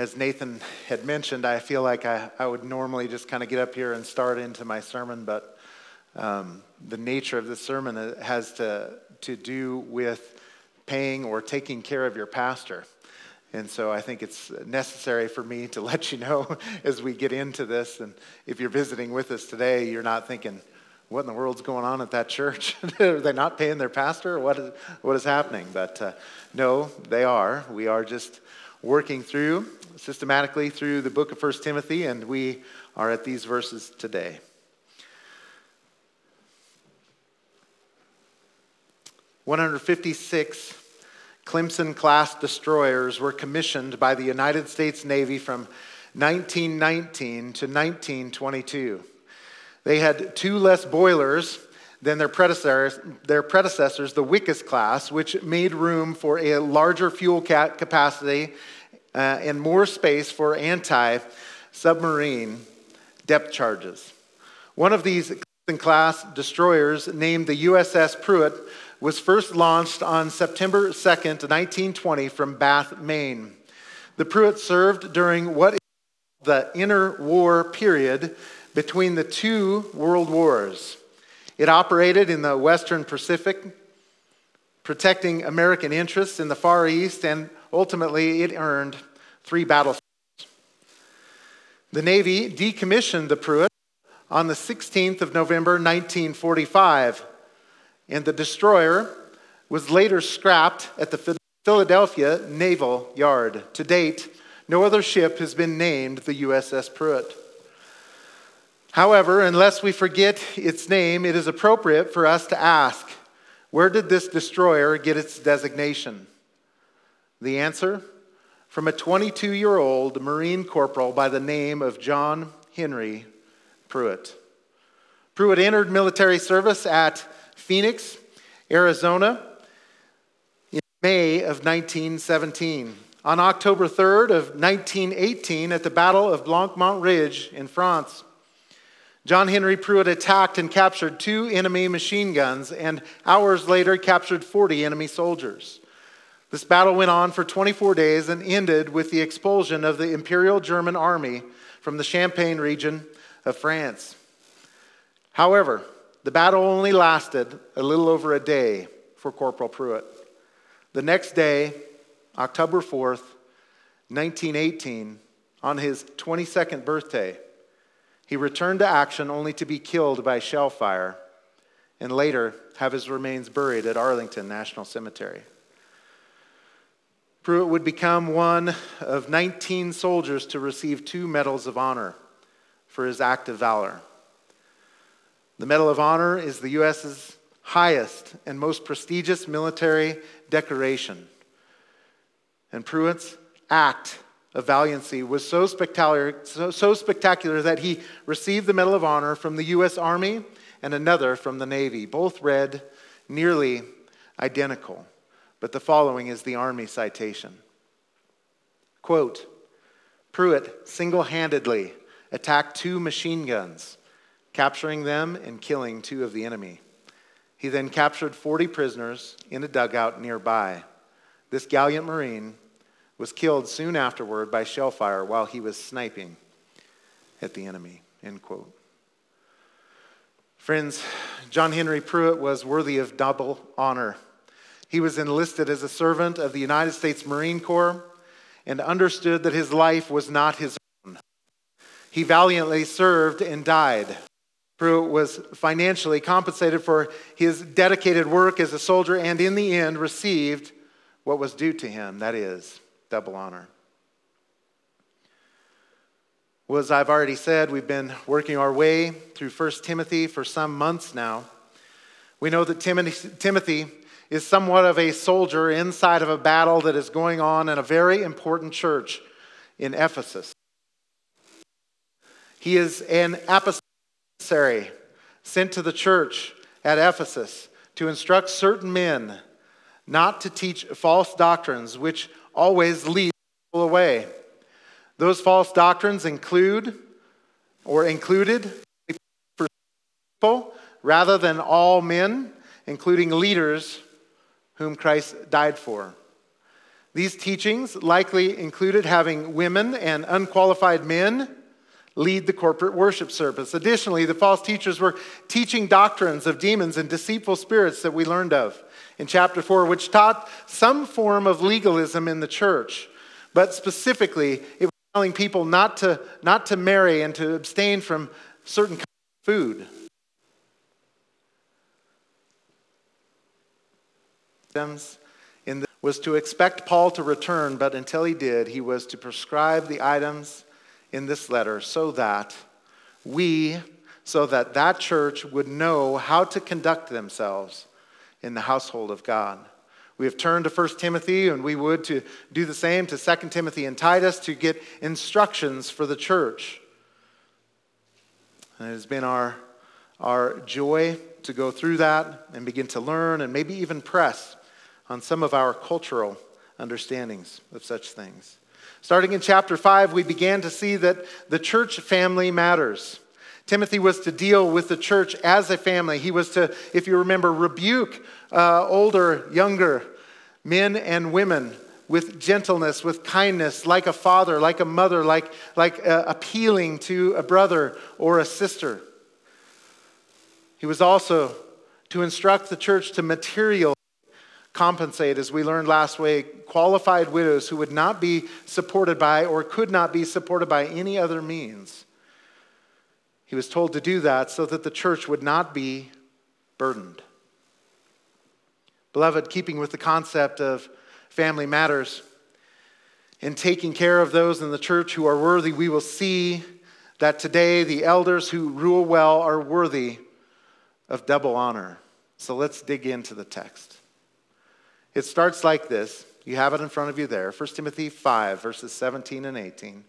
as Nathan had mentioned, I feel like I, I would normally just kind of get up here and start into my sermon, but um, the nature of this sermon has to, to do with paying or taking care of your pastor. And so I think it's necessary for me to let you know as we get into this. And if you're visiting with us today, you're not thinking, what in the world's going on at that church? are they not paying their pastor? What is, what is happening? But uh, no, they are. We are just working through systematically through the book of 1 Timothy, and we are at these verses today. One hundred fifty-six Clemson class destroyers were commissioned by the United States Navy from 1919 to 1922. They had two less boilers than their predecessors, their predecessors, the Wickes class, which made room for a larger fuel capacity uh, and more space for anti submarine depth charges. One of these class destroyers, named the USS Pruitt, was first launched on September 2nd, 1920, from Bath, Maine. The Pruitt served during what is the interwar period between the two world wars. It operated in the Western Pacific, protecting American interests in the Far East and Ultimately, it earned three battle stars. The Navy decommissioned the Pruitt on the 16th of November 1945, and the destroyer was later scrapped at the Philadelphia Naval Yard. To date, no other ship has been named the USS Pruitt. However, unless we forget its name, it is appropriate for us to ask where did this destroyer get its designation? The answer? From a 22 year old Marine corporal by the name of John Henry Pruitt. Pruitt entered military service at Phoenix, Arizona in May of 1917. On October 3rd of 1918 at the Battle of Blanc-Mont Ridge in France, John Henry Pruitt attacked and captured two enemy machine guns and hours later captured 40 enemy soldiers. This battle went on for 24 days and ended with the expulsion of the Imperial German army from the Champagne region of France. However, the battle only lasted a little over a day for Corporal Pruitt. The next day, October 4th, 1918, on his 22nd birthday, he returned to action only to be killed by shell fire and later have his remains buried at Arlington National Cemetery. Pruitt would become one of 19 soldiers to receive two Medals of Honor for his act of valor. The Medal of Honor is the U.S.'s highest and most prestigious military decoration. And Pruitt's act of valiancy was so spectacular, so, so spectacular that he received the Medal of Honor from the U.S. Army and another from the Navy, both read nearly identical but the following is the Army citation. Quote Pruitt single handedly attacked two machine guns, capturing them and killing two of the enemy. He then captured 40 prisoners in a dugout nearby. This gallant Marine was killed soon afterward by shell fire while he was sniping at the enemy. End quote. Friends, John Henry Pruitt was worthy of double honor. He was enlisted as a servant of the United States Marine Corps and understood that his life was not his own. He valiantly served and died. Pruitt was financially compensated for his dedicated work as a soldier and in the end received what was due to him that is, double honor. Well, as I've already said, we've been working our way through 1 Timothy for some months now. We know that Timothy is somewhat of a soldier inside of a battle that is going on in a very important church in Ephesus. He is an emissary sent to the church at Ephesus to instruct certain men not to teach false doctrines, which always lead people away. Those false doctrines include or included people rather than all men, including leaders whom Christ died for. These teachings likely included having women and unqualified men lead the corporate worship service. Additionally, the false teachers were teaching doctrines of demons and deceitful spirits that we learned of in chapter 4, which taught some form of legalism in the church. But specifically, it was telling people not to, not to marry and to abstain from certain kinds of food. In was to expect Paul to return, but until he did, he was to prescribe the items in this letter so that we, so that that church would know how to conduct themselves in the household of God. We have turned to 1 Timothy, and we would to do the same to 2 Timothy and Titus to get instructions for the church. And it has been our, our joy to go through that and begin to learn and maybe even press on some of our cultural understandings of such things. Starting in chapter 5, we began to see that the church family matters. Timothy was to deal with the church as a family. He was to, if you remember, rebuke uh, older, younger men and women with gentleness, with kindness, like a father, like a mother, like, like uh, appealing to a brother or a sister. He was also to instruct the church to material compensate, as we learned last week, qualified widows who would not be supported by or could not be supported by any other means. He was told to do that so that the church would not be burdened. Beloved, keeping with the concept of family matters, in taking care of those in the church who are worthy, we will see that today the elders who rule well are worthy of double honor. So let's dig into the text. It starts like this. You have it in front of you there 1 Timothy 5, verses 17 and 18.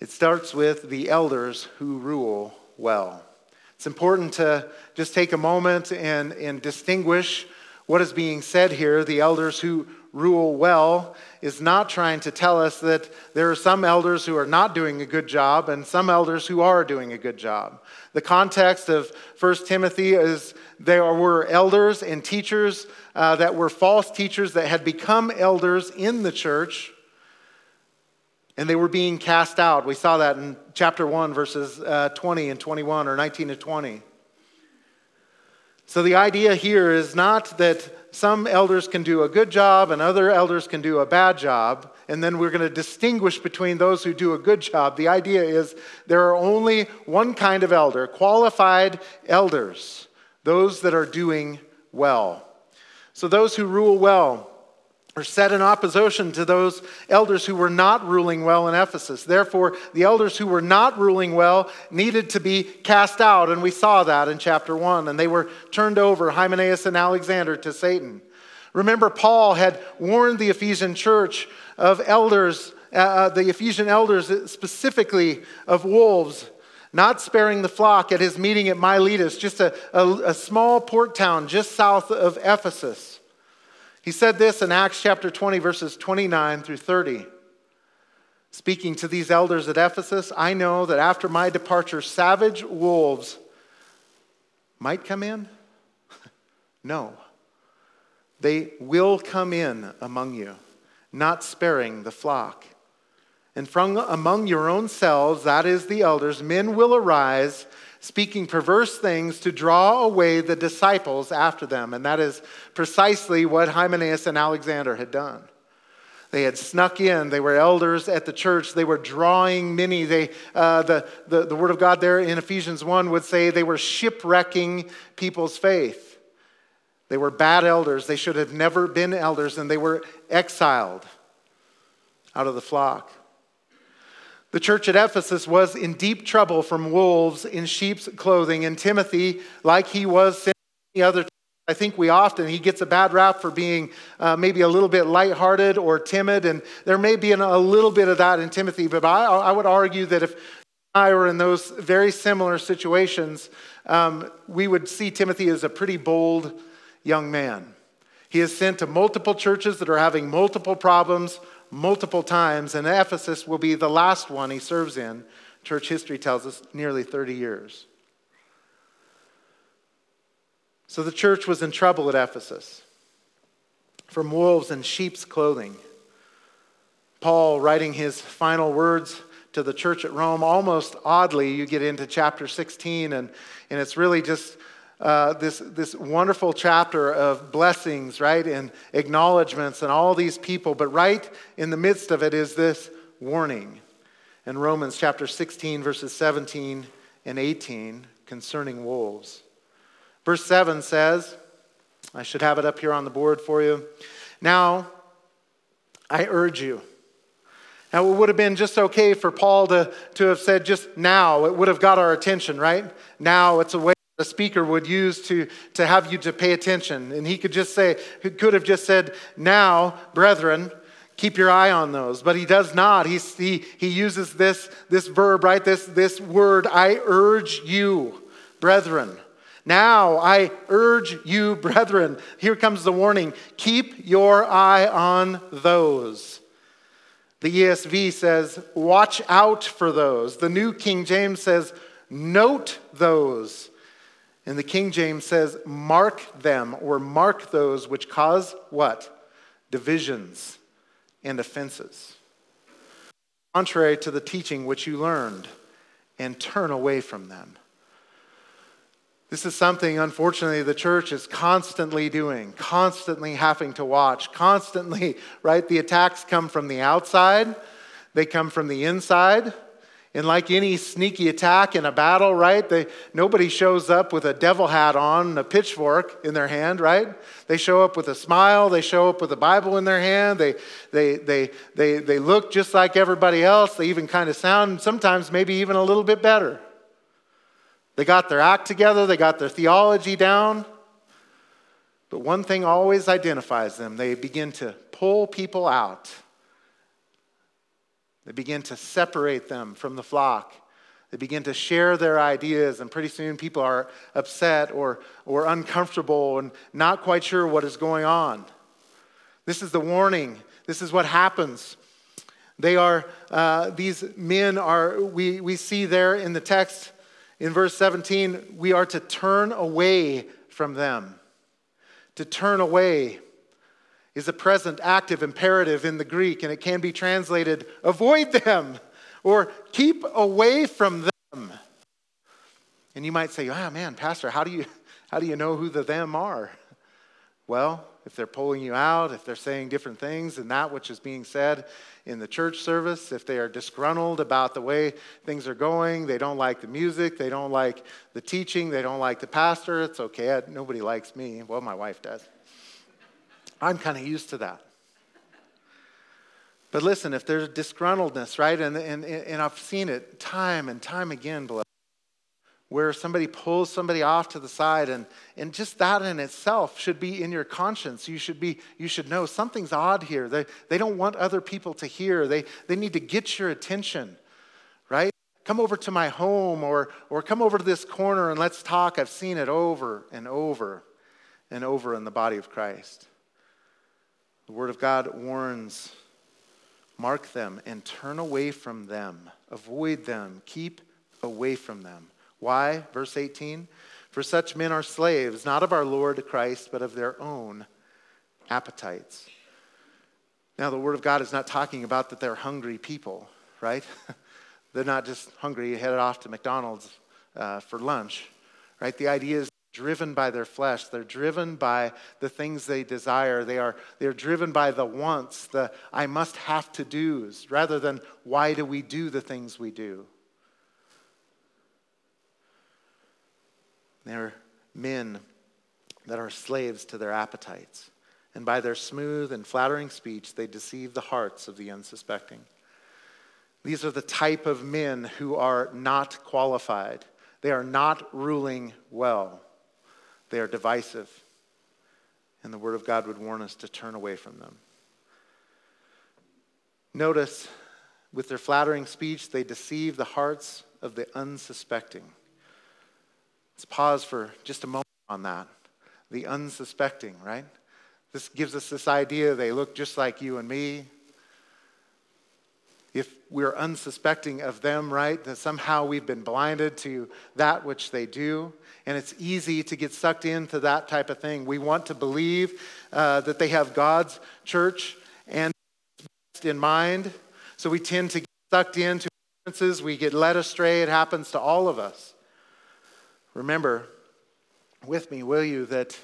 It starts with the elders who rule well. It's important to just take a moment and, and distinguish what is being said here. The elders who rule well is not trying to tell us that there are some elders who are not doing a good job and some elders who are doing a good job. The context of 1 Timothy is there were elders and teachers uh, that were false teachers that had become elders in the church and they were being cast out. We saw that in chapter 1, verses uh, 20 and 21, or 19 to 20. So the idea here is not that some elders can do a good job and other elders can do a bad job, and then we're going to distinguish between those who do a good job. The idea is there are only one kind of elder, qualified elders, those that are doing well. So those who rule well, are set in opposition to those elders who were not ruling well in Ephesus. Therefore, the elders who were not ruling well needed to be cast out, and we saw that in chapter 1. And they were turned over, Hymenaeus and Alexander, to Satan. Remember, Paul had warned the Ephesian church of elders, uh, uh the Ephesian elders specifically of wolves not sparing the flock at his meeting at Miletus, just a, a, a small port town just south of Ephesus. He said this in Acts chapter 20, verses 29 through 30. Speaking to these elders at Ephesus, I know that after my departure, savage wolves might come in. no, they will come in among you, not sparing the flock. And from among your own selves, that is the elders, men will arise speaking perverse things to draw away the disciples after them. And that is precisely what Hymenaeus and Alexander had done. They had snuck in. They were elders at the church. They were drawing many. They, uh, the, the, the Word of God there in Ephesians 1 would say they were shipwrecking people's faith. They were bad elders. They should have never been elders, and they were exiled out of the flock. The church at Ephesus was in deep trouble from wolves in sheep's clothing, and Timothy, like he was any other I think we often, he gets a bad rap for being uh, maybe a little bit lighthearted or timid, and there may be an, a little bit of that in Timothy, but I, I would argue that if I were in those very similar situations, um, we would see Timothy as a pretty bold young man. He is sent to multiple churches that are having multiple problems, multiple times, and Ephesus will be the last one he serves in. Church history tells us nearly 30 years. So the church was in trouble at Ephesus. from wolves in sheep's clothing. Paul, writing his final words to the church at Rome, almost oddly, you get into chapter 16, and, and it's really just uh, this, this wonderful chapter of blessings, right, and acknowledgments and all these people. But right in the midst of it is this warning in Romans chapter 16, verses 17 and 18 concerning wolves. Verse 7 says, I should have it up here on the board for you. Now, I urge you. Now, it would have been just okay for Paul to, to have said just now. It would have got our attention, right? Now, it's a way the speaker would use to, to have you to pay attention. And he could just say, he could have just said, now, brethren, keep your eye on those. But he does not. He, he, he uses this, this verb, right? This, this word, I urge you, brethren. Now I urge you, brethren. Here comes the warning keep your eye on those. The ESV says, watch out for those. The New King James says, note those. And the King James says, mark them or mark those which cause what? Divisions and offenses. Contrary to the teaching which you learned, and turn away from them. This is something, unfortunately, the church is constantly doing, constantly having to watch, constantly, right? The attacks come from the outside, they come from the inside. And like any sneaky attack in a battle, right? They, nobody shows up with a devil hat on, a pitchfork in their hand, right? They show up with a smile. They show up with a Bible in their hand. They, they, they, they, they look just like everybody else. They even kind of sound sometimes maybe even a little bit better. They got their act together, they got their theology down. But one thing always identifies them they begin to pull people out they begin to separate them from the flock. They begin to share their ideas, and pretty soon people are upset or, or uncomfortable and not quite sure what is going on. This is the warning. This is what happens. They are, uh, these men are, we, we see there in the text in verse 17, we are to turn away from them. To turn away is a present active imperative in the Greek, and it can be translated avoid them or keep away from them. And you might say, ah, oh, man, Pastor, how do, you, how do you know who the them are? Well, if they're pulling you out, if they're saying different things than that which is being said in the church service, if they are disgruntled about the way things are going, they don't like the music, they don't like the teaching, they don't like the pastor, it's okay. Nobody likes me. Well, my wife does. I'm kind of used to that. But listen, if there's disgruntledness, right, and, and, and I've seen it time and time again, beloved, where somebody pulls somebody off to the side, and, and just that in itself should be in your conscience. You should, be, you should know something's odd here. They, they don't want other people to hear, they, they need to get your attention, right? Come over to my home or, or come over to this corner and let's talk. I've seen it over and over and over in the body of Christ. The Word of God warns mark them and turn away from them, avoid them, keep away from them. Why? Verse 18 For such men are slaves, not of our Lord Christ, but of their own appetites. Now, the Word of God is not talking about that they're hungry people, right? they're not just hungry, headed off to McDonald's uh, for lunch, right? The idea is driven by their flesh. They're driven by the things they desire. They are they're driven by the wants, the I must have to do's, rather than why do we do the things we do. They're men that are slaves to their appetites. And by their smooth and flattering speech, they deceive the hearts of the unsuspecting. These are the type of men who are not qualified. They are not ruling well. They are divisive, and the Word of God would warn us to turn away from them. Notice, with their flattering speech, they deceive the hearts of the unsuspecting. Let's pause for just a moment on that. The unsuspecting, right? This gives us this idea they look just like you and me. We're unsuspecting of them, right? That somehow we've been blinded to that which they do. And it's easy to get sucked into that type of thing. We want to believe uh, that they have God's church and in mind. So we tend to get sucked into differences. We get led astray. It happens to all of us. Remember with me, will you, that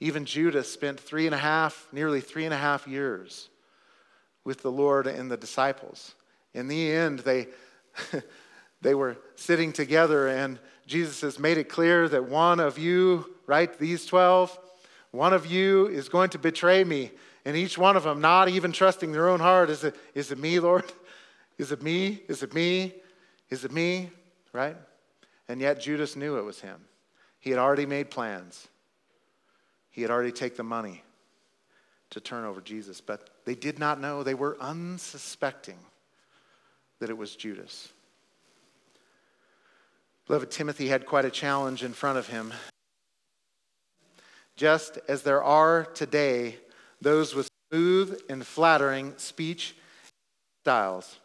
even Judas spent three and a half, nearly three and a half years with the Lord and the disciples. In the end, they, they were sitting together, and Jesus has made it clear that one of you, right, these 12, one of you is going to betray me. And each one of them, not even trusting their own heart, is it, is it me, Lord? Is it me? Is it me? Is it me? Right? And yet Judas knew it was him. He had already made plans. He had already taken the money to turn over Jesus, but they did not know. They were unsuspecting that it was Judas. Beloved, Timothy had quite a challenge in front of him. Just as there are today those with smooth and flattering speech styles,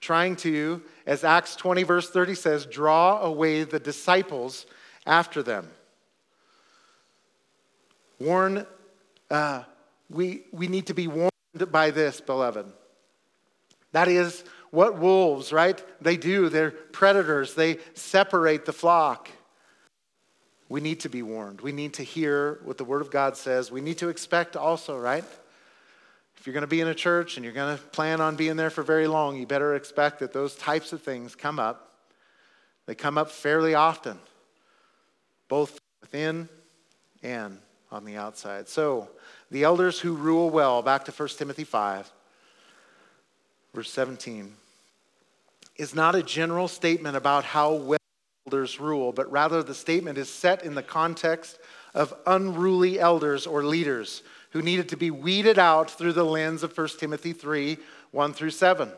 trying to, as Acts 20, verse 30 says, draw away the disciples after them. Warn, uh, we, we need to be warned by this, beloved. That is what wolves, right? They do. They're predators, they separate the flock. We need to be warned. We need to hear what the Word of God says. We need to expect also, right? If you're going to be in a church and you're going to plan on being there for very long, you better expect that those types of things come up. They come up fairly often, both within and on the outside. So, the elders who rule well, back to 1 Timothy 5, verse 17, is not a general statement about how well elders rule, but rather the statement is set in the context of unruly elders or leaders who needed to be weeded out through the lens of 1 Timothy 3 1 through 7.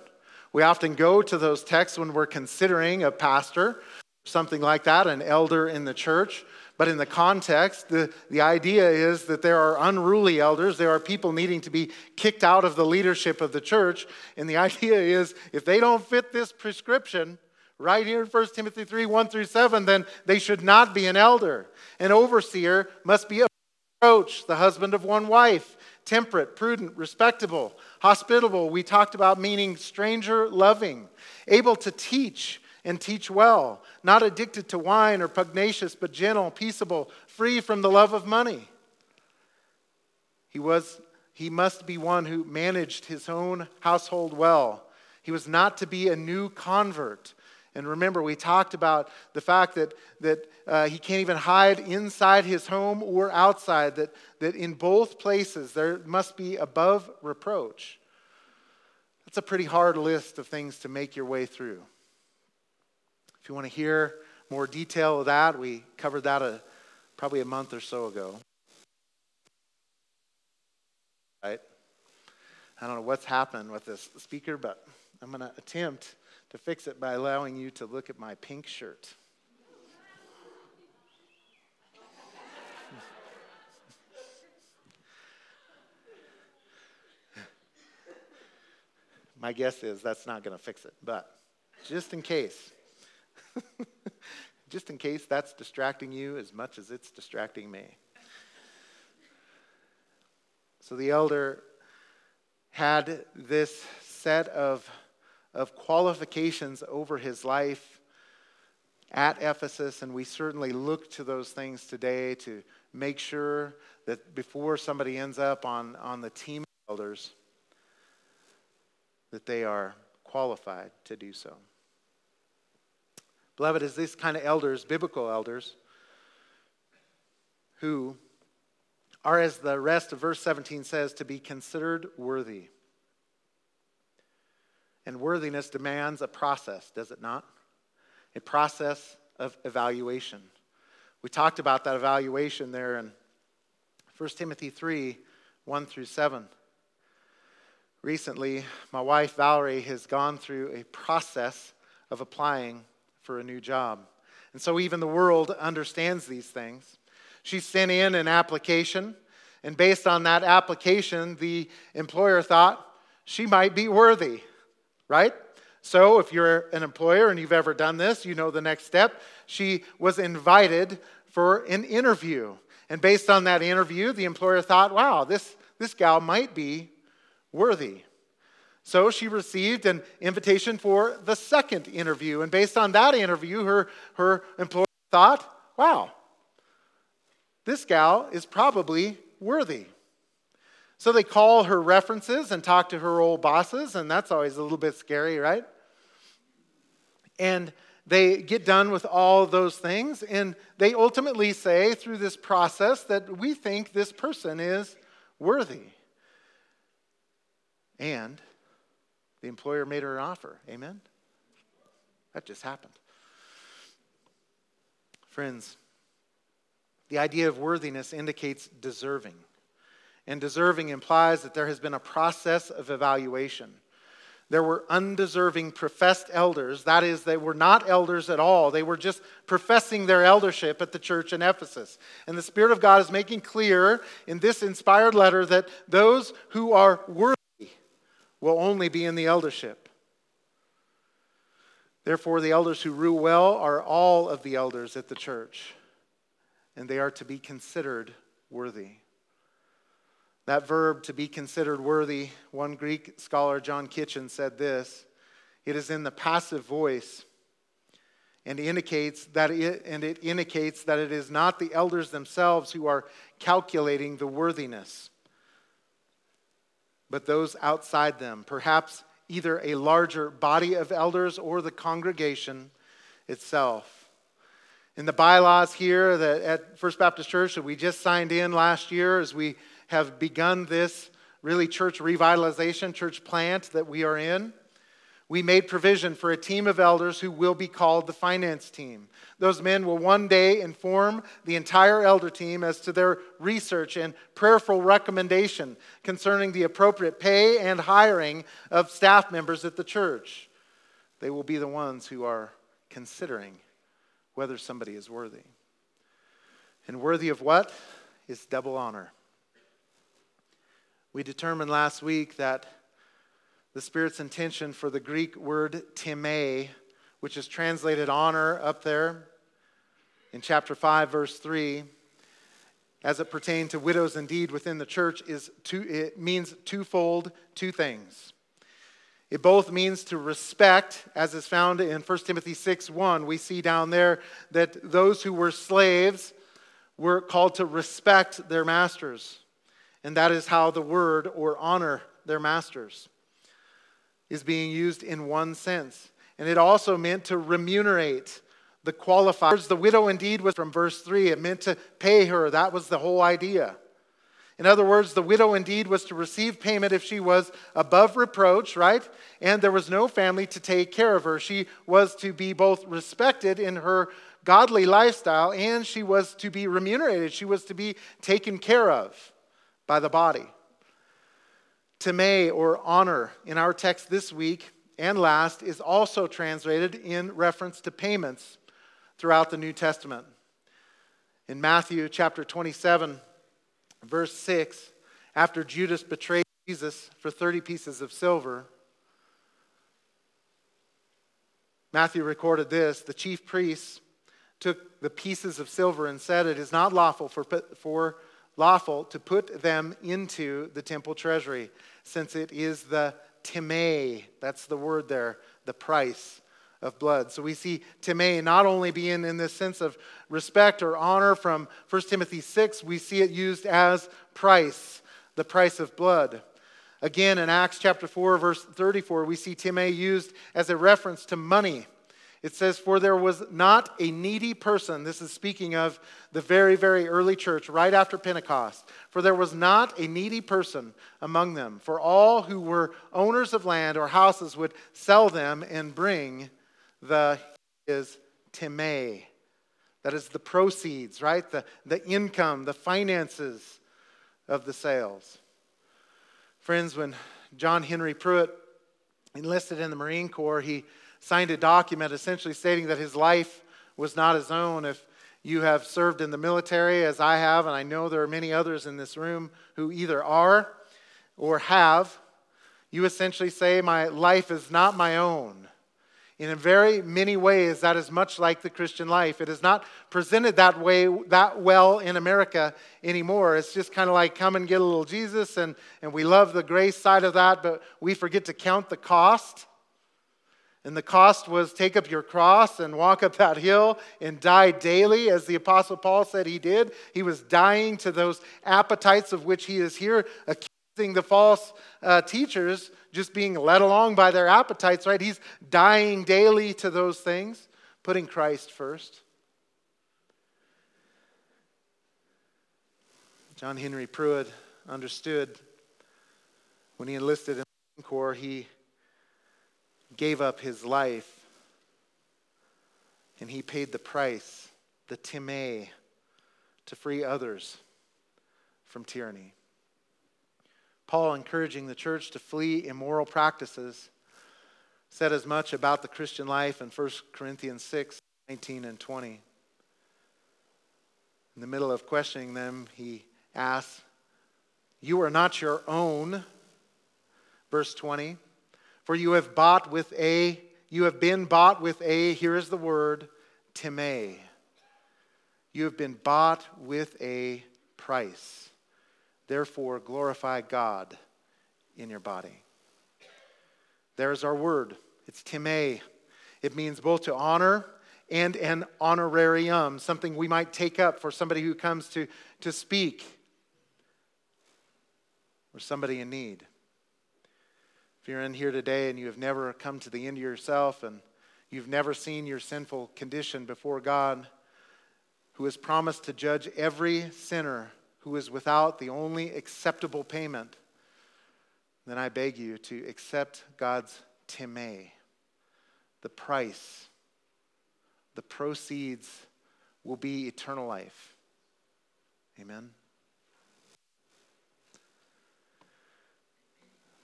We often go to those texts when we're considering a pastor, something like that, an elder in the church. But in the context, the, the idea is that there are unruly elders, there are people needing to be kicked out of the leadership of the church. And the idea is if they don't fit this prescription, right here in 1 Timothy 3 1 through 7, then they should not be an elder. An overseer must be approach, the husband of one wife, temperate, prudent, respectable, hospitable. We talked about meaning stranger loving, able to teach and teach well, not addicted to wine or pugnacious, but gentle, peaceable, free from the love of money. He, was, he must be one who managed his own household well. He was not to be a new convert. And remember, we talked about the fact that, that uh, he can't even hide inside his home or outside, that, that in both places there must be above reproach. That's a pretty hard list of things to make your way through. You want to hear more detail of that, we covered that a, probably a month or so ago. Right? I don't know what's happened with this speaker, but I'm going to attempt to fix it by allowing you to look at my pink shirt. my guess is that's not going to fix it, but just in case. Just in case that's distracting you as much as it's distracting me. So the elder had this set of, of qualifications over his life at Ephesus, and we certainly look to those things today to make sure that before somebody ends up on, on the team of elders, that they are qualified to do so. Beloved, is these kind of elders, biblical elders, who are, as the rest of verse 17 says, to be considered worthy. And worthiness demands a process, does it not? A process of evaluation. We talked about that evaluation there in 1 Timothy 3 1 through 7. Recently, my wife Valerie has gone through a process of applying for a new job. And so even the world understands these things. She sent in an application, and based on that application, the employer thought she might be worthy, right? So, if you're an employer and you've ever done this, you know the next step. She was invited for an interview. And based on that interview, the employer thought, wow, this, this gal might be worthy. So she received an invitation for the second interview. And based on that interview, her, her employer thought, wow, this gal is probably worthy. So they call her references and talk to her old bosses, and that's always a little bit scary, right? And they get done with all those things, and they ultimately say through this process that we think this person is worthy. And the employer made her an offer. Amen? That just happened. Friends, the idea of worthiness indicates deserving. And deserving implies that there has been a process of evaluation. There were undeserving professed elders. That is, they were not elders at all. They were just professing their eldership at the church in Ephesus. And the Spirit of God is making clear in this inspired letter that those who are worthy will only be in the eldership. Therefore, the elders who rule well are all of the elders at the church, and they are to be considered worthy. That verb, to be considered worthy, one Greek scholar, John Kitchen, said this it is in the passive voice and indicates that it, and it indicates that it is not the elders themselves who are calculating the worthiness but those outside them perhaps either a larger body of elders or the congregation itself. In the bylaws here that at first baptist church that we just signed in last year as we have begun this really church revitalization, church plant that we are in, we made provision for a team of elders who will be called the finance team. Those men will one day inform the entire elder team as to their research and prayerful recommendation concerning the appropriate pay and hiring of staff members at the church. They will be the ones who are considering whether somebody is worthy. And worthy of what? Is double honor. We determined last week that the Spirit's intention for the Greek word timē, which is translated honor up there in chapter 5, verse 3, as it pertained to widows indeed within the church, is two, it means twofold, two things. It both means to respect, as is found in 1 Timothy 6 1. We see down there that those who were slaves were called to respect their masters. And that is how the word or honor their masters is being used in one sense. And it also meant to remunerate the qualifiers. The widow indeed was from verse 3. It meant to pay her. That was the whole idea. In other words, the widow indeed was to receive payment if she was above reproach, right? And there was no family to take care of her. She was to be both respected in her godly lifestyle and she was to be remunerated. She was to be taken care of by the body. Timē or honor in our text this week and last is also translated in reference to payments throughout the New Testament. In Matthew chapter 27, verse 6, after Judas betrayed Jesus for 30 pieces of silver, Matthew recorded this the chief priests took the pieces of silver and said, It is not lawful for, for lawful to put them into the temple treasury, since it is the timē, that's the word there, the price of blood. So we see timē not only being in this sense of respect or honor from 1 Timothy 6, we see it used as price, the price of blood. Again, in Acts chapter 4, verse 34, we see timē used as a reference to money. It says, For there was not a needy person. This is speaking of the very, very early church, right after Pentecost. For there was not a needy person among them. For all who were owners of land or houses would sell them and bring the is timē. That is the proceeds, right? The, the income, the finances of the sales. Friends, when John Henry Pruitt enlisted in the Marine Corps, he signed a document essentially stating that his life was not his own. If you have served in the military, as I have, and I know there are many others in this room who either are or have, you essentially say, My life is not my own. in a very many ways, that is much like the Christian life. It is not presented that way, that well in America anymore. It's just kind of like come and get a little Jesus, and, and we love the grace side of that, but we forget to count the cost. And the cost was take up your cross and walk up that hill and die daily, as the Apostle Paul said he did. He was dying to those appetites of which he is here accusing the false uh, teachers just being led along by their appetites, right? He's dying daily to those things, putting Christ first. John Henry Pruitt understood when he enlisted in the Marine Corps, he gave up his life and he paid the price, the timē, to free others from tyranny. Paul, encouraging the church to flee immoral practices, said as much about the Christian life in 1 Corinthians 6 19 and 20. In the middle of questioning them, he asks, You are not your own. Verse 20. For you have bought with a, you have been bought with a, here is the word, timē. You have been bought with a price. Therefore, glorify God in your body. There's our word. It's timē. It means both to honor and an honorarium, something we might take up for somebody who comes to, to speak or somebody in need. You're in here today and you have never come to the end of yourself and you've never seen your sinful condition before God, who has promised to judge every sinner who is without the only acceptable payment, then I beg you to accept God's timē, the price, the proceeds will be eternal life. Amen.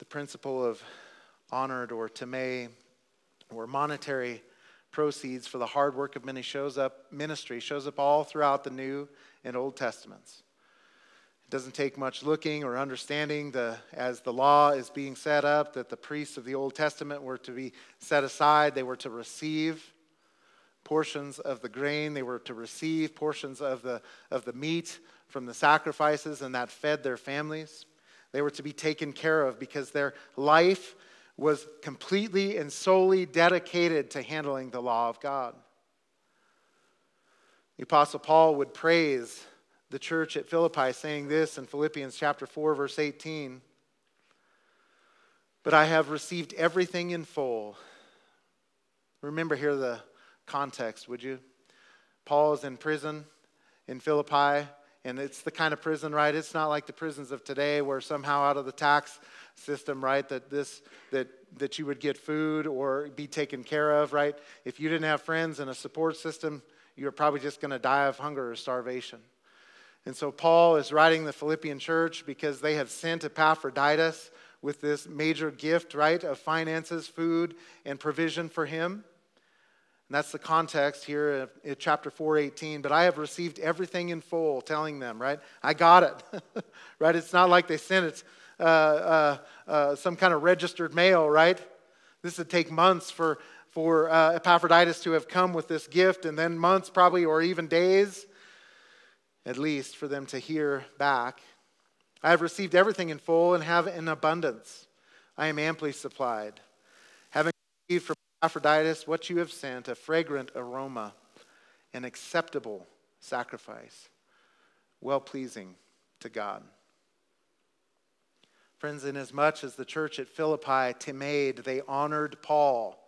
The principle of honored or timē or monetary proceeds for the hard work of many shows up ministry shows up all throughout the New and Old Testaments. It doesn't take much looking or understanding the, as the law is being set up that the priests of the Old Testament were to be set aside. They were to receive portions of the grain, they were to receive portions of the, of the meat from the sacrifices, and that fed their families. They were to be taken care of because their life was completely and solely dedicated to handling the law of God. The Apostle Paul would praise the church at Philippi, saying this in Philippians chapter 4, verse 18. But I have received everything in full. Remember here the context, would you? Paul is in prison in Philippi, and it's the kind of prison, right? It's not like the prisons of today where somehow out of the tax system, right, that this that that you would get food or be taken care of, right? If you didn't have friends and a support system, you're probably just going to die of hunger or starvation. And so Paul is writing the Philippian church because they have sent Epaphroditus with this major gift, right, of finances, food, and provision for him. And that's the context here in chapter 418. But I have received everything in full, telling them, right? I got it, right? It's not like they sent it uh, uh, uh, some kind of registered mail, right? This would take months for, for uh, Epaphroditus to have come with this gift, and then months probably, or even days at least for them to hear back. I have received everything in full and have in abundance. I am amply supplied. Having received from Epaphroditus what you have sent, a fragrant aroma, an acceptable sacrifice, well pleasing to God. Friends, inasmuch as the church at Philippi timēd, they honored Paul.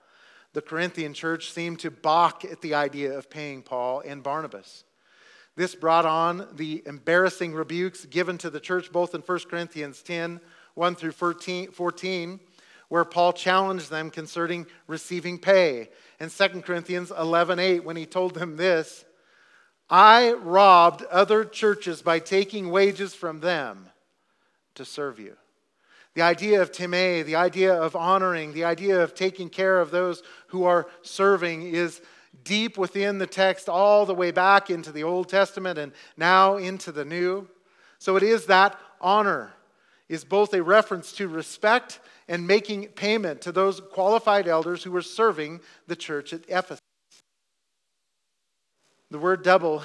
The Corinthian church seemed to balk at the idea of paying Paul and Barnabas. This brought on the embarrassing rebukes given to the church both in 1 Corinthians 10 1 through 14, where Paul challenged them concerning receiving pay, and 2 Corinthians 11 8, when he told them this I robbed other churches by taking wages from them to serve you. The idea of timē, the idea of honoring, the idea of taking care of those who are serving is deep within the text, all the way back into the Old Testament and now into the New. So it is that honor is both a reference to respect and making payment to those qualified elders who were serving the church at Ephesus. The word double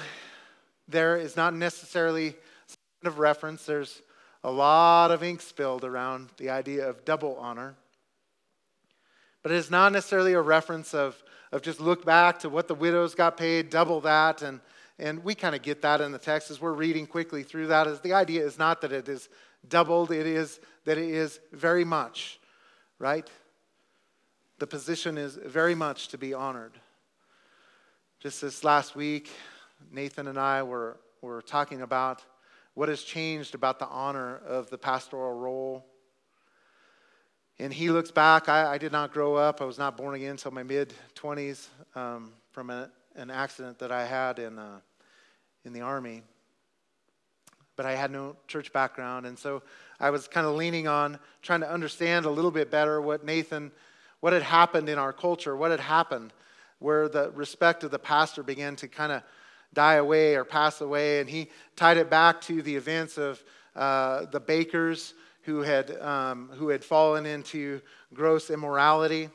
there is not necessarily of reference. There's a lot of ink spilled around the idea of double honor. But it is not necessarily a reference of, of just look back to what the widows got paid, double that, and, and we kind of get that in the text as we're reading quickly through that. Is the idea is not that it is doubled, it is that it is very much, right? The position is very much to be honored. Just this last week, Nathan and I were, were talking about what has changed about the honor of the pastoral role. And he looks back. I, I did not grow up. I was not born again until my mid 20s um, from a, an accident that I had in, uh, in the Army. But I had no church background. And so I was kind of leaning on trying to understand a little bit better what Nathan, what had happened in our culture, what had happened where the respect of the pastor began to kind of die away or pass away. And he tied it back to the events of uh, the Bakkers who had, um, who had fallen into gross immorality.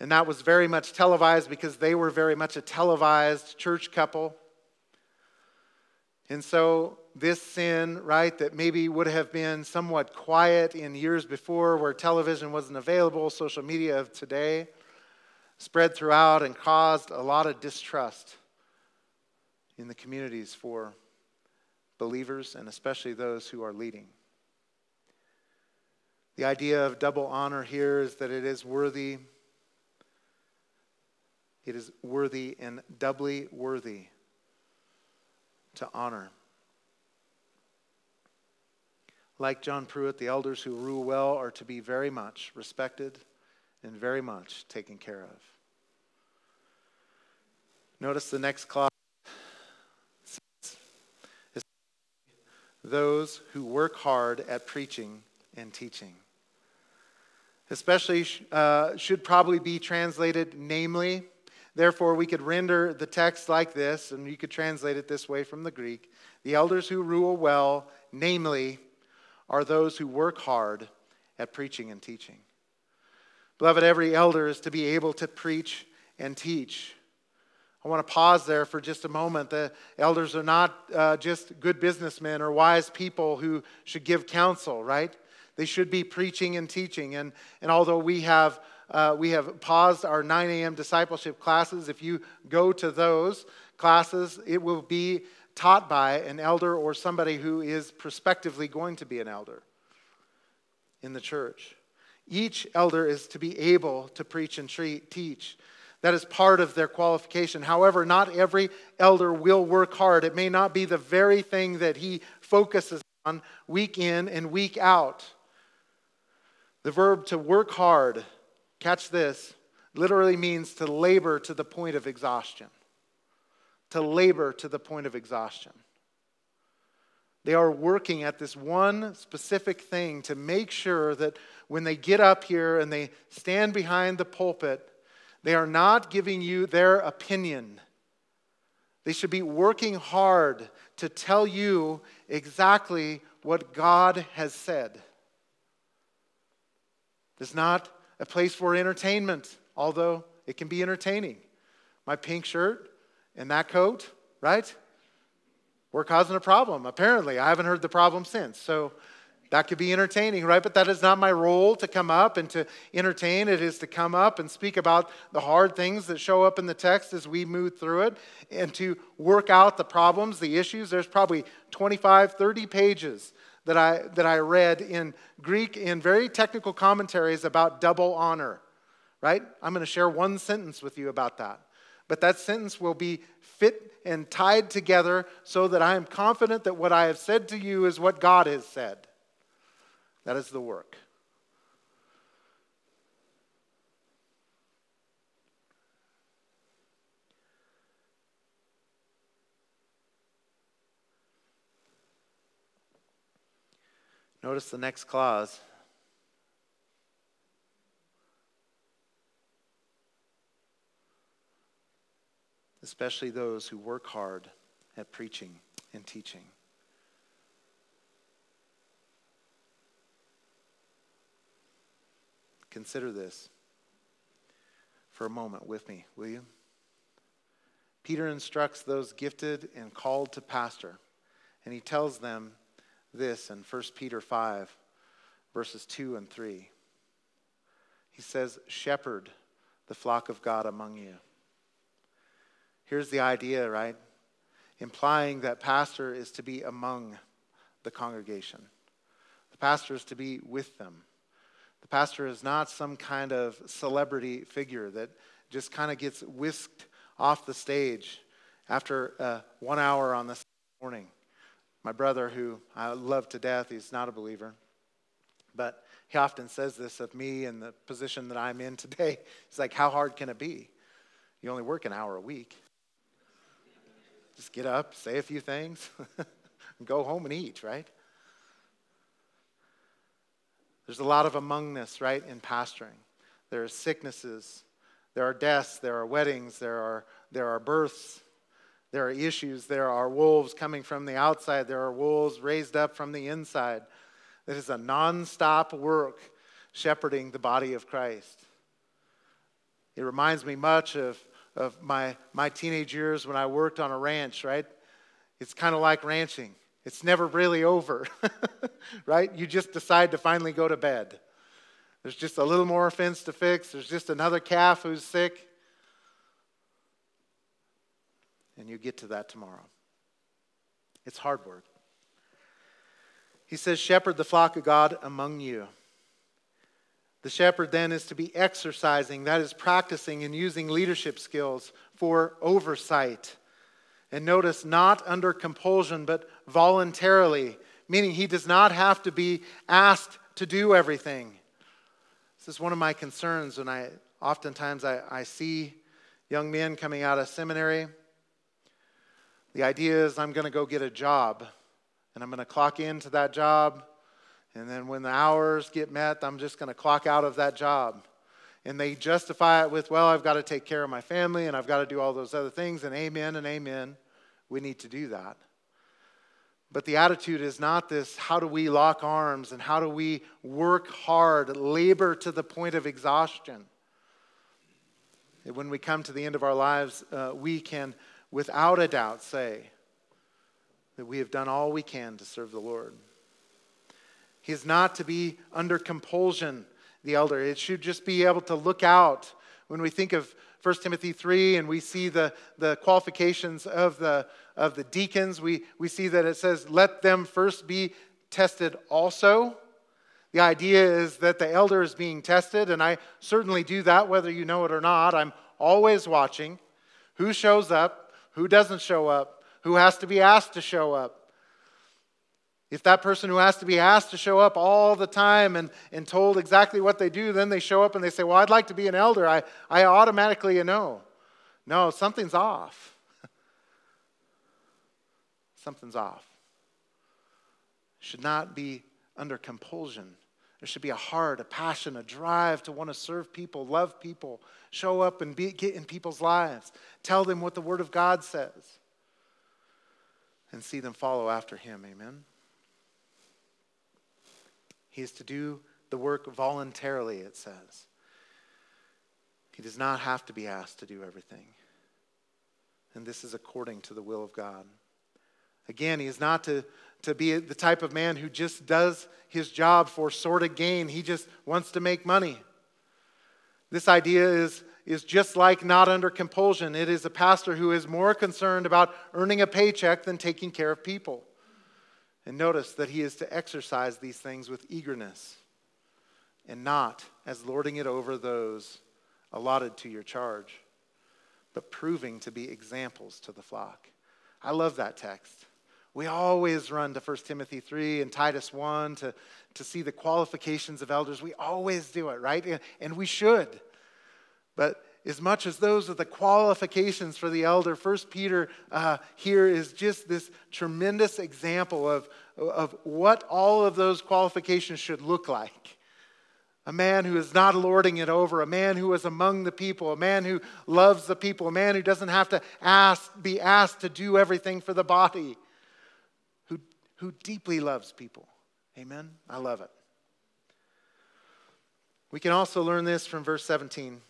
And that was very much televised because they were very much a televised church couple. And so, this sin, right, that maybe would have been somewhat quiet in years before where television wasn't available, social media of today, spread throughout and caused a lot of distrust in the communities for believers and especially those who are leading. The idea of double honor here is that it is worthy, it is worthy and doubly worthy to honor. Like John Pruitt, the elders who rule well are to be very much respected and very much taken care of. Notice the next clause those who work hard at preaching and teaching. Especially uh, should probably be translated namely. Therefore, we could render the text like this, and you could translate it this way from the Greek The elders who rule well, namely, are those who work hard at preaching and teaching. Beloved, every elder is to be able to preach and teach. I want to pause there for just a moment. The elders are not uh, just good businessmen or wise people who should give counsel, right? They should be preaching and teaching. And, and although we have, uh, we have paused our 9 a.m. discipleship classes, if you go to those classes, it will be taught by an elder or somebody who is prospectively going to be an elder in the church. Each elder is to be able to preach and treat, teach. That is part of their qualification. However, not every elder will work hard. It may not be the very thing that he focuses on week in and week out. The verb to work hard, catch this, literally means to labor to the point of exhaustion. To labor to the point of exhaustion. They are working at this one specific thing to make sure that when they get up here and they stand behind the pulpit, they are not giving you their opinion. They should be working hard to tell you exactly what God has said. It's not a place for entertainment, although it can be entertaining. My pink shirt and that coat, right? We're causing a problem, apparently. I haven't heard the problem since. So that could be entertaining, right? But that is not my role to come up and to entertain. It is to come up and speak about the hard things that show up in the text as we move through it and to work out the problems, the issues. There's probably 25, 30 pages that I, that I read in Greek in very technical commentaries about double honor, right? I'm going to share one sentence with you about that. But that sentence will be fit and tied together so that I am confident that what I have said to you is what God has said. That is the work. Notice the next clause. Especially those who work hard at preaching and teaching. Consider this for a moment with me, will you? Peter instructs those gifted and called to pastor, and he tells them this in 1 Peter 5, verses 2 and 3. He says, Shepherd the flock of God among you. Here's the idea, right? Implying that pastor is to be among the congregation, the pastor is to be with them. The pastor is not some kind of celebrity figure that just kind of gets whisked off the stage after uh, one hour on this morning. My brother, who I love to death, he's not a believer, but he often says this of me and the position that I'm in today. He's like, How hard can it be? You only work an hour a week. Just get up, say a few things, and go home and eat, right? There's a lot of amongness, right, in pastoring. There are sicknesses, there are deaths, there are weddings, there are, there are births, there are issues, there are wolves coming from the outside, there are wolves raised up from the inside. This is a nonstop work shepherding the body of Christ. It reminds me much of, of my, my teenage years when I worked on a ranch, right? It's kind of like ranching. It's never really over, right? You just decide to finally go to bed. There's just a little more fence to fix. There's just another calf who's sick. And you get to that tomorrow. It's hard work. He says, Shepherd the flock of God among you. The shepherd then is to be exercising, that is, practicing and using leadership skills for oversight and notice, not under compulsion, but voluntarily, meaning he does not have to be asked to do everything. This is one of my concerns when I oftentimes I, I see young men coming out of seminary. The idea is I'm going to go get a job and I'm going to clock into that job. And then when the hours get met, I'm just going to clock out of that job. And they justify it with, well, I've got to take care of my family and I've got to do all those other things. And amen and amen we need to do that. But the attitude is not this how do we lock arms and how do we work hard, labor to the point of exhaustion. When we come to the end of our lives, uh, we can, without a doubt, say that we have done all we can to serve the Lord. He is not to be under compulsion, the elder. It should just be able to look out. When we think of 1 Timothy 3 and we see the, the qualifications of the, of the deacons, we, we see that it says, let them first be tested also. The idea is that the elder is being tested, and I certainly do that whether you know it or not. I'm always watching who shows up, who doesn't show up, who has to be asked to show up. If that person who has to be asked to show up all the time and, and told exactly what they do, then they show up and they say, Well, I'd like to be an elder, I, I automatically know. No, something's off. something's off. Should not be under compulsion. There should be a heart, a passion, a drive to want to serve people, love people, show up and be, get in people's lives, tell them what the Word of God says, and see them follow after Him. Amen. He is to do the work voluntarily, it says. He does not have to be asked to do everything. And this is according to the will of God. Again, he is not to, to be the type of man who just does his job for sort of gain. He just wants to make money. This idea is, is just like not under compulsion. It is a pastor who is more concerned about earning a paycheck than taking care of people. And notice that he is to exercise these things with eagerness and not as lording it over those allotted to your charge, but proving to be examples to the flock. I love that text. We always run to 1 Timothy 3 and Titus 1 to, to see the qualifications of elders. We always do it, right? And we should. But as much as those are the qualifications for the elder, First Peter uh, here is just this tremendous example of, of what all of those qualifications should look like. A man who is not lording it over, a man who is among the people, a man who loves the people, a man who doesn't have to ask, be asked to do everything for the body, who, deeply loves people. Amen? I love it. We can also learn this from verse 17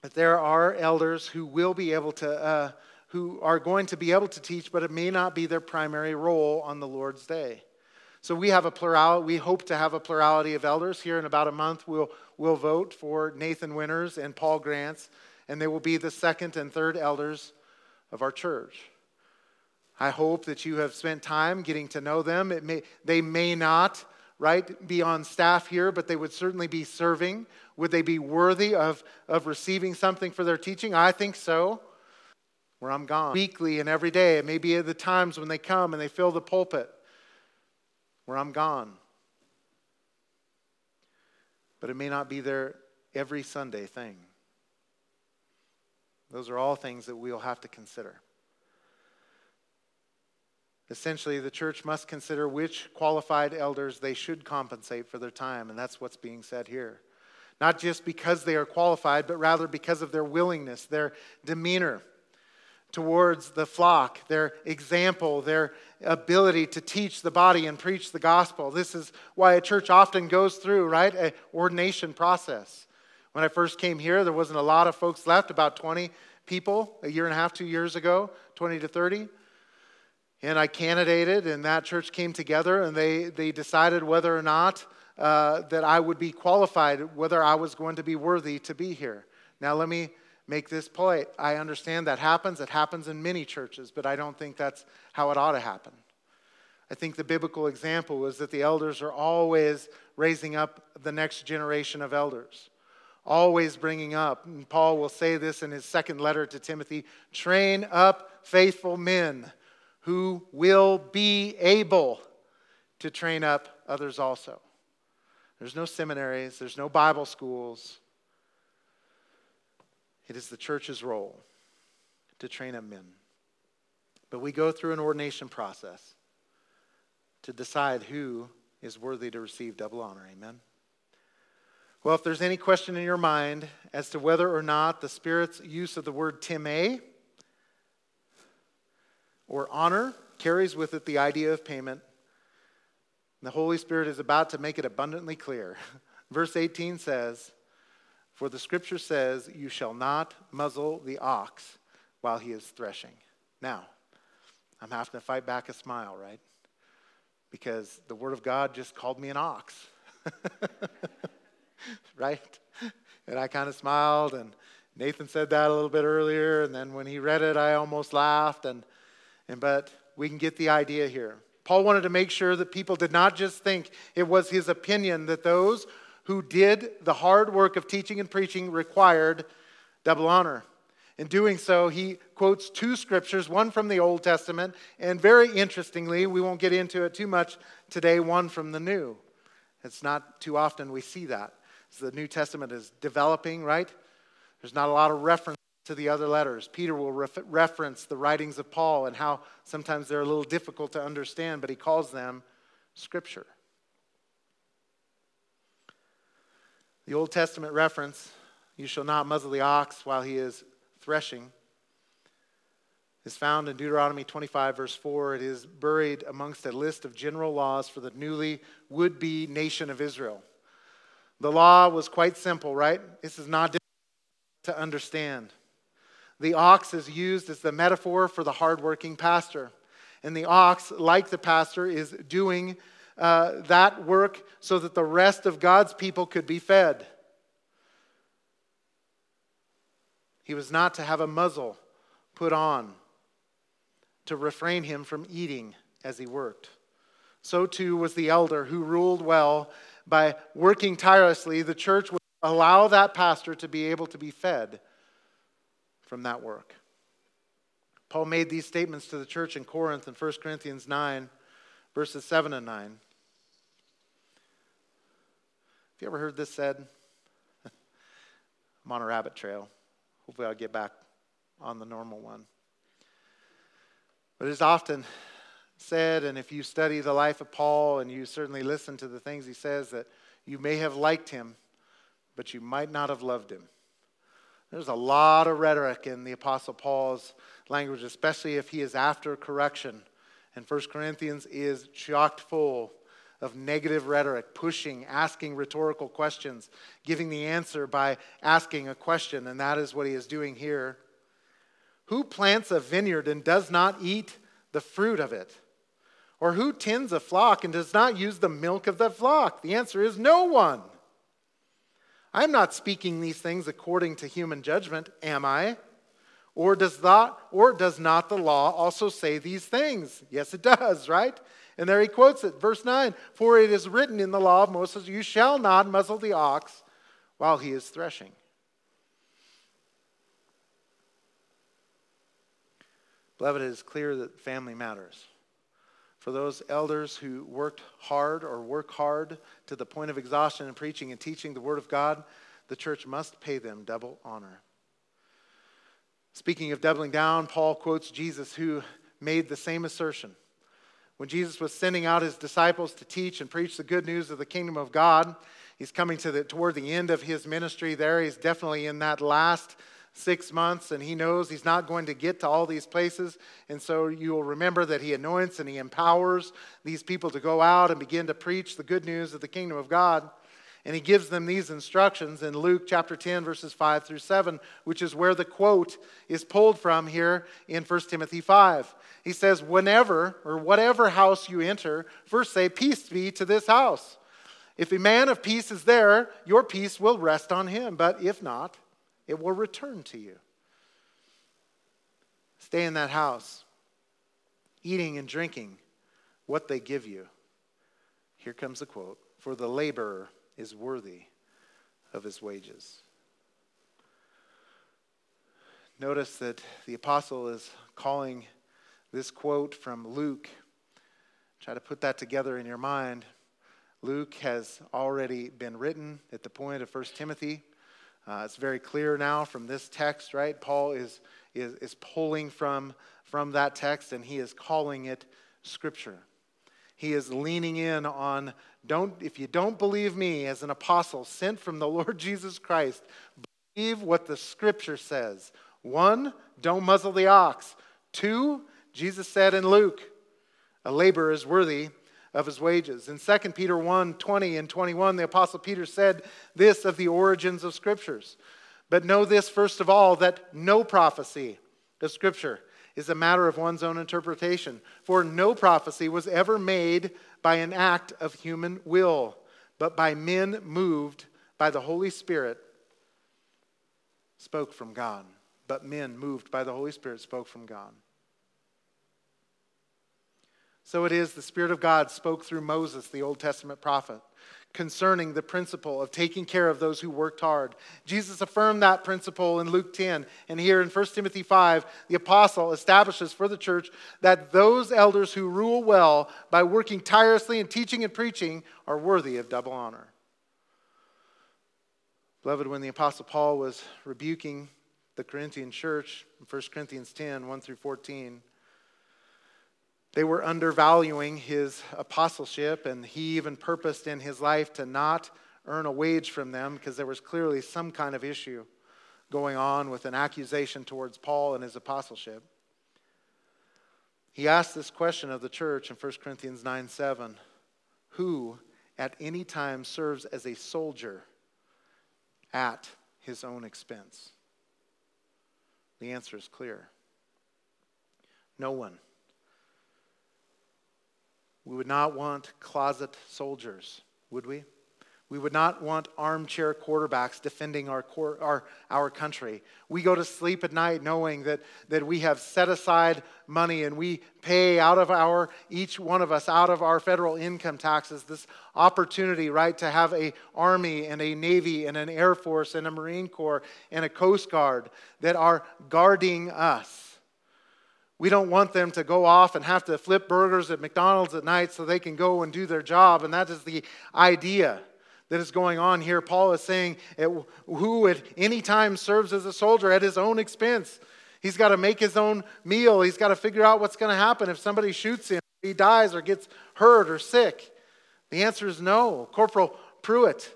that there are elders who will be able to, uh, who are going to be able to teach, but it may not be their primary role on the Lord's day. So we have a plurality, we hope to have a plurality of elders. Here in about a month, we'll, we'll vote for Nathan Winters and Paul Grants, and they will be the second and third elders of our church. I hope that you have spent time getting to know them. It may, they may not, right, be on staff here, but they would certainly be serving. Would they be worthy of, of receiving something for their teaching? I think so. Where I'm gone weekly and every day. It may be at the times when they come and they fill the pulpit where I'm gone. But it may not be there every Sunday thing. Those are all things that we'll have to consider. Essentially, the church must consider which qualified elders they should compensate for their time, and that's what's being said here. Not just because they are qualified, but rather because of their willingness, their demeanor towards the flock, their example, their ability to teach the body and preach the gospel. This is why a church often goes through, right, an ordination process. When I first came here, there wasn't a lot of folks left, about 20 people a year and a half, two years ago, 20 to 30. And I candidated, and that church came together, and they, they decided whether or not uh, that I would be qualified, whether I was going to be worthy to be here. Now, let me make this point. I understand that happens. It happens in many churches, but I don't think that's how it ought to happen. I think the biblical example is that the elders are always raising up the next generation of elders, always bringing up. And Paul will say this in his second letter to Timothy train up faithful men who will be able to train up others also. There's no seminaries, there's no Bible schools. It is the church's role to train up men. But we go through an ordination process to decide who is worthy to receive double honor. Amen. Well, if there's any question in your mind as to whether or not the Spirit's use of the word timē or honor carries with it the idea of payment, the Holy Spirit is about to make it abundantly clear. Verse 18 says, for the scripture says, You shall not muzzle the ox while he is threshing. Now, I'm having to fight back a smile, right? Because the word of God just called me an ox. right? And I kind of smiled, and Nathan said that a little bit earlier, and then when he read it, I almost laughed. And, and but we can get the idea here. Paul wanted to make sure that people did not just think it was his opinion that those who did the hard work of teaching and preaching required double honor. In doing so, he quotes two scriptures, one from the Old Testament, and very interestingly, we won't get into it too much today, one from the New. It's not too often we see that. As the New Testament is developing, right? There's not a lot of reference to the other letters. Peter will ref- reference the writings of Paul and how sometimes they're a little difficult to understand, but he calls them scripture. The Old Testament reference, you shall not muzzle the ox while he is threshing, is found in Deuteronomy 25, verse 4. It is buried amongst a list of general laws for the newly would be nation of Israel. The law was quite simple, right? This is not difficult to understand. The ox is used as the metaphor for the hardworking pastor. And the ox, like the pastor, is doing uh, that work so that the rest of God's people could be fed. He was not to have a muzzle put on to refrain him from eating as he worked. So too was the elder who ruled well by working tirelessly. The church would allow that pastor to be able to be fed from that work. Paul made these statements to the church in Corinth in 1 Corinthians 9, verses 7 and 9 Have you ever heard this said? I'm on a rabbit trail. Hopefully, I'll get back on the normal one. But it's often said, and if you study the life of Paul and you certainly listen to the things he says, that you may have liked him, but you might not have loved him. There's a lot of rhetoric in the Apostle Paul's language, especially if he is after correction. And 1 Corinthians is chocked full of negative rhetoric, pushing, asking rhetorical questions, giving the answer by asking a question, and that is what he is doing here. Who plants a vineyard and does not eat the fruit of it? Or who tends a flock and does not use the milk of the flock? The answer is no one. I'm not speaking these things according to human judgment, am I? Or does that or does not the law also say these things? Yes, it does, right? And there he quotes it, verse 9 For it is written in the law of Moses, You shall not muzzle the ox while he is threshing. Beloved, it is clear that family matters. For those elders who worked hard or work hard to the point of exhaustion in preaching and teaching the Word of God, the church must pay them double honor. Speaking of doubling down, Paul quotes Jesus, who made the same assertion. When Jesus was sending out his disciples to teach and preach the good news of the kingdom of God, he's coming to the, toward the end of his ministry there. He's definitely in that last six months, and he knows he's not going to get to all these places. And so you will remember that he anoints and he empowers these people to go out and begin to preach the good news of the kingdom of God. And he gives them these instructions in Luke chapter 10, verses 5 through 7, which is where the quote is pulled from here in 1 Timothy 5. He says, Whenever or whatever house you enter, first say, Peace be to this house. If a man of peace is there, your peace will rest on him. But if not, it will return to you. Stay in that house, eating and drinking what they give you. Here comes the quote For the laborer is worthy of his wages. Notice that the apostle is calling this quote from Luke. Try to put that together in your mind. Luke has already been written at the point of 1 Timothy. Uh, it's very clear now from this text, right? Paul is, is, is pulling from, from that text and he is calling it Scripture. He is leaning in on don't if you don't believe me as an apostle sent from the Lord Jesus Christ, believe what the scripture says. One, don't muzzle the ox. Two, Jesus said in Luke, a laborer is worthy of his wages. In 2 Peter 1 20 and 21, the Apostle Peter said this of the origins of scriptures. But know this, first of all, that no prophecy of scripture is a matter of one's own interpretation. For no prophecy was ever made by an act of human will, but by men moved by the Holy Spirit spoke from God. But men moved by the Holy Spirit spoke from God. So it is the Spirit of God spoke through Moses, the Old Testament prophet concerning the principle of taking care of those who worked hard. Jesus affirmed that principle in Luke 10. And here in 1 Timothy 5, the apostle establishes for the church that those elders who rule well by working tirelessly in teaching and preaching are worthy of double honor. Beloved, when the apostle Paul was rebuking the Corinthian church in 1 Corinthians 10 1 through 14, they were undervaluing his apostleship, and he even purposed in his life to not earn a wage from them because there was clearly some kind of issue going on with an accusation towards Paul and his apostleship. He asked this question of the church in 1 Corinthians 9 7 Who at any time serves as a soldier at his own expense? The answer is clear no one. We would not want closet soldiers, would we? We would not want armchair quarterbacks defending our, our, our country. We go to sleep at night knowing that, that we have set aside money and we pay out of our, each one of us, out of our federal income taxes, this opportunity, right, to have a army and a navy and an air force and a marine corps and a coast guard that are guarding us. We don't want them to go off and have to flip burgers at McDonald's at night so they can go and do their job. And that is the idea that is going on here. Paul is saying who at any time serves as a soldier at his own expense. He's got to make his own meal. He's got to figure out what's going to happen if somebody shoots him, he dies or gets hurt or sick. The answer is no. Corporal Pruitt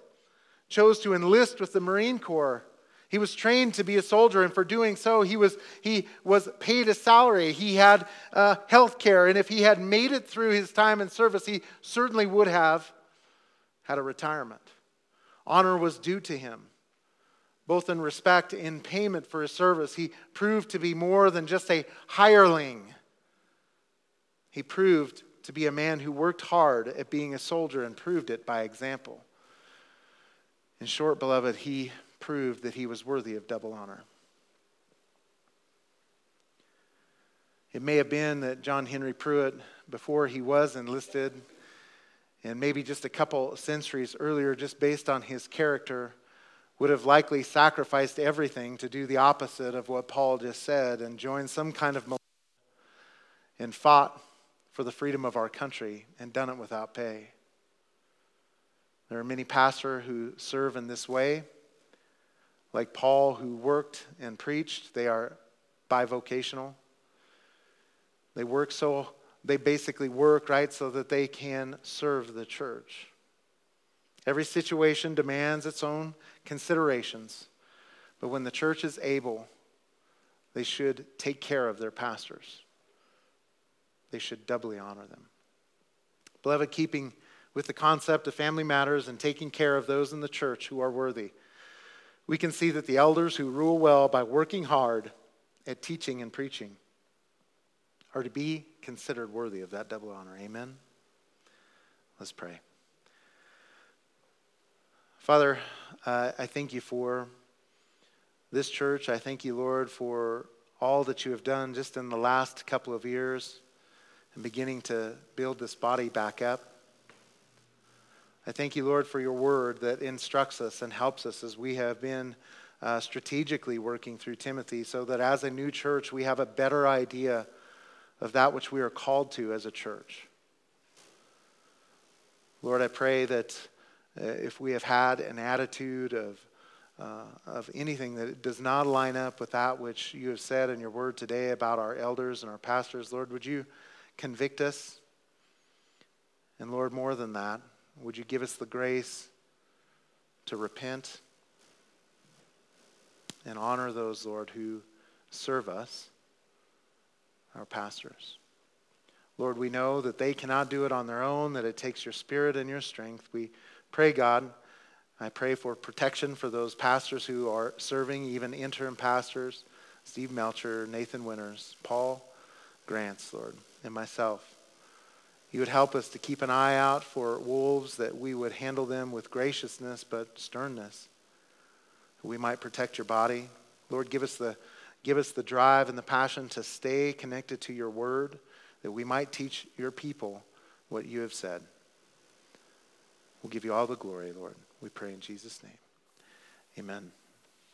chose to enlist with the Marine Corps He was trained to be a soldier, and for doing so, he was, he was paid a salary. He had uh, health care, and if he had made it through his time in service, he certainly would have had a retirement. Honor was due to him, both in respect and payment for his service. He proved to be more than just a hireling, he proved to be a man who worked hard at being a soldier and proved it by example. In short, beloved, he proved that he was worthy of double honor. It may have been that John Henry Pruitt, before he was enlisted, and maybe just a couple centuries earlier, just based on his character, would have likely sacrificed everything to do the opposite of what Paul just said and joined some kind of and fought for the freedom of our country and done it without pay. There are many pastors who serve in this way like Paul, who worked and preached, they are bivocational. They work so, they basically work, right, so that they can serve the church. Every situation demands its own considerations, but when the church is able, they should take care of their pastors. They should doubly honor them. Beloved, keeping with the concept of family matters and taking care of those in the church who are worthy we can see that the elders who rule well by working hard at teaching and preaching are to be considered worthy of that double honor. Amen? Let's pray. Father, uh, I thank you for this church. I thank you, Lord, for all that you have done just in the last couple of years and beginning to build this body back up. I thank you, Lord, for your word that instructs us and helps us as we have been uh, strategically working through Timothy, so that as a new church, we have a better idea of that which we are called to as a church. Lord, I pray that uh, if we have had an attitude of, uh, of anything that does not line up with that which you have said in your word today about our elders and our pastors, Lord, would you convict us? And Lord, more than that, would you give us the grace to repent and honor those, Lord, who serve us, our pastors? Lord, we know that they cannot do it on their own, that it takes your spirit and your strength. We pray, God, I pray for protection for those pastors who are serving, even interim pastors, Steve Melcher, Nathan Winters, Paul Grants, Lord, and myself. You would help us to keep an eye out for wolves, that we would handle them with graciousness but sternness. We might protect your body. Lord, give us the, give us the drive and the passion to stay connected to your word, that we might teach your people what you have said. We'll give you all the glory, Lord. We pray in Jesus' name. Amen.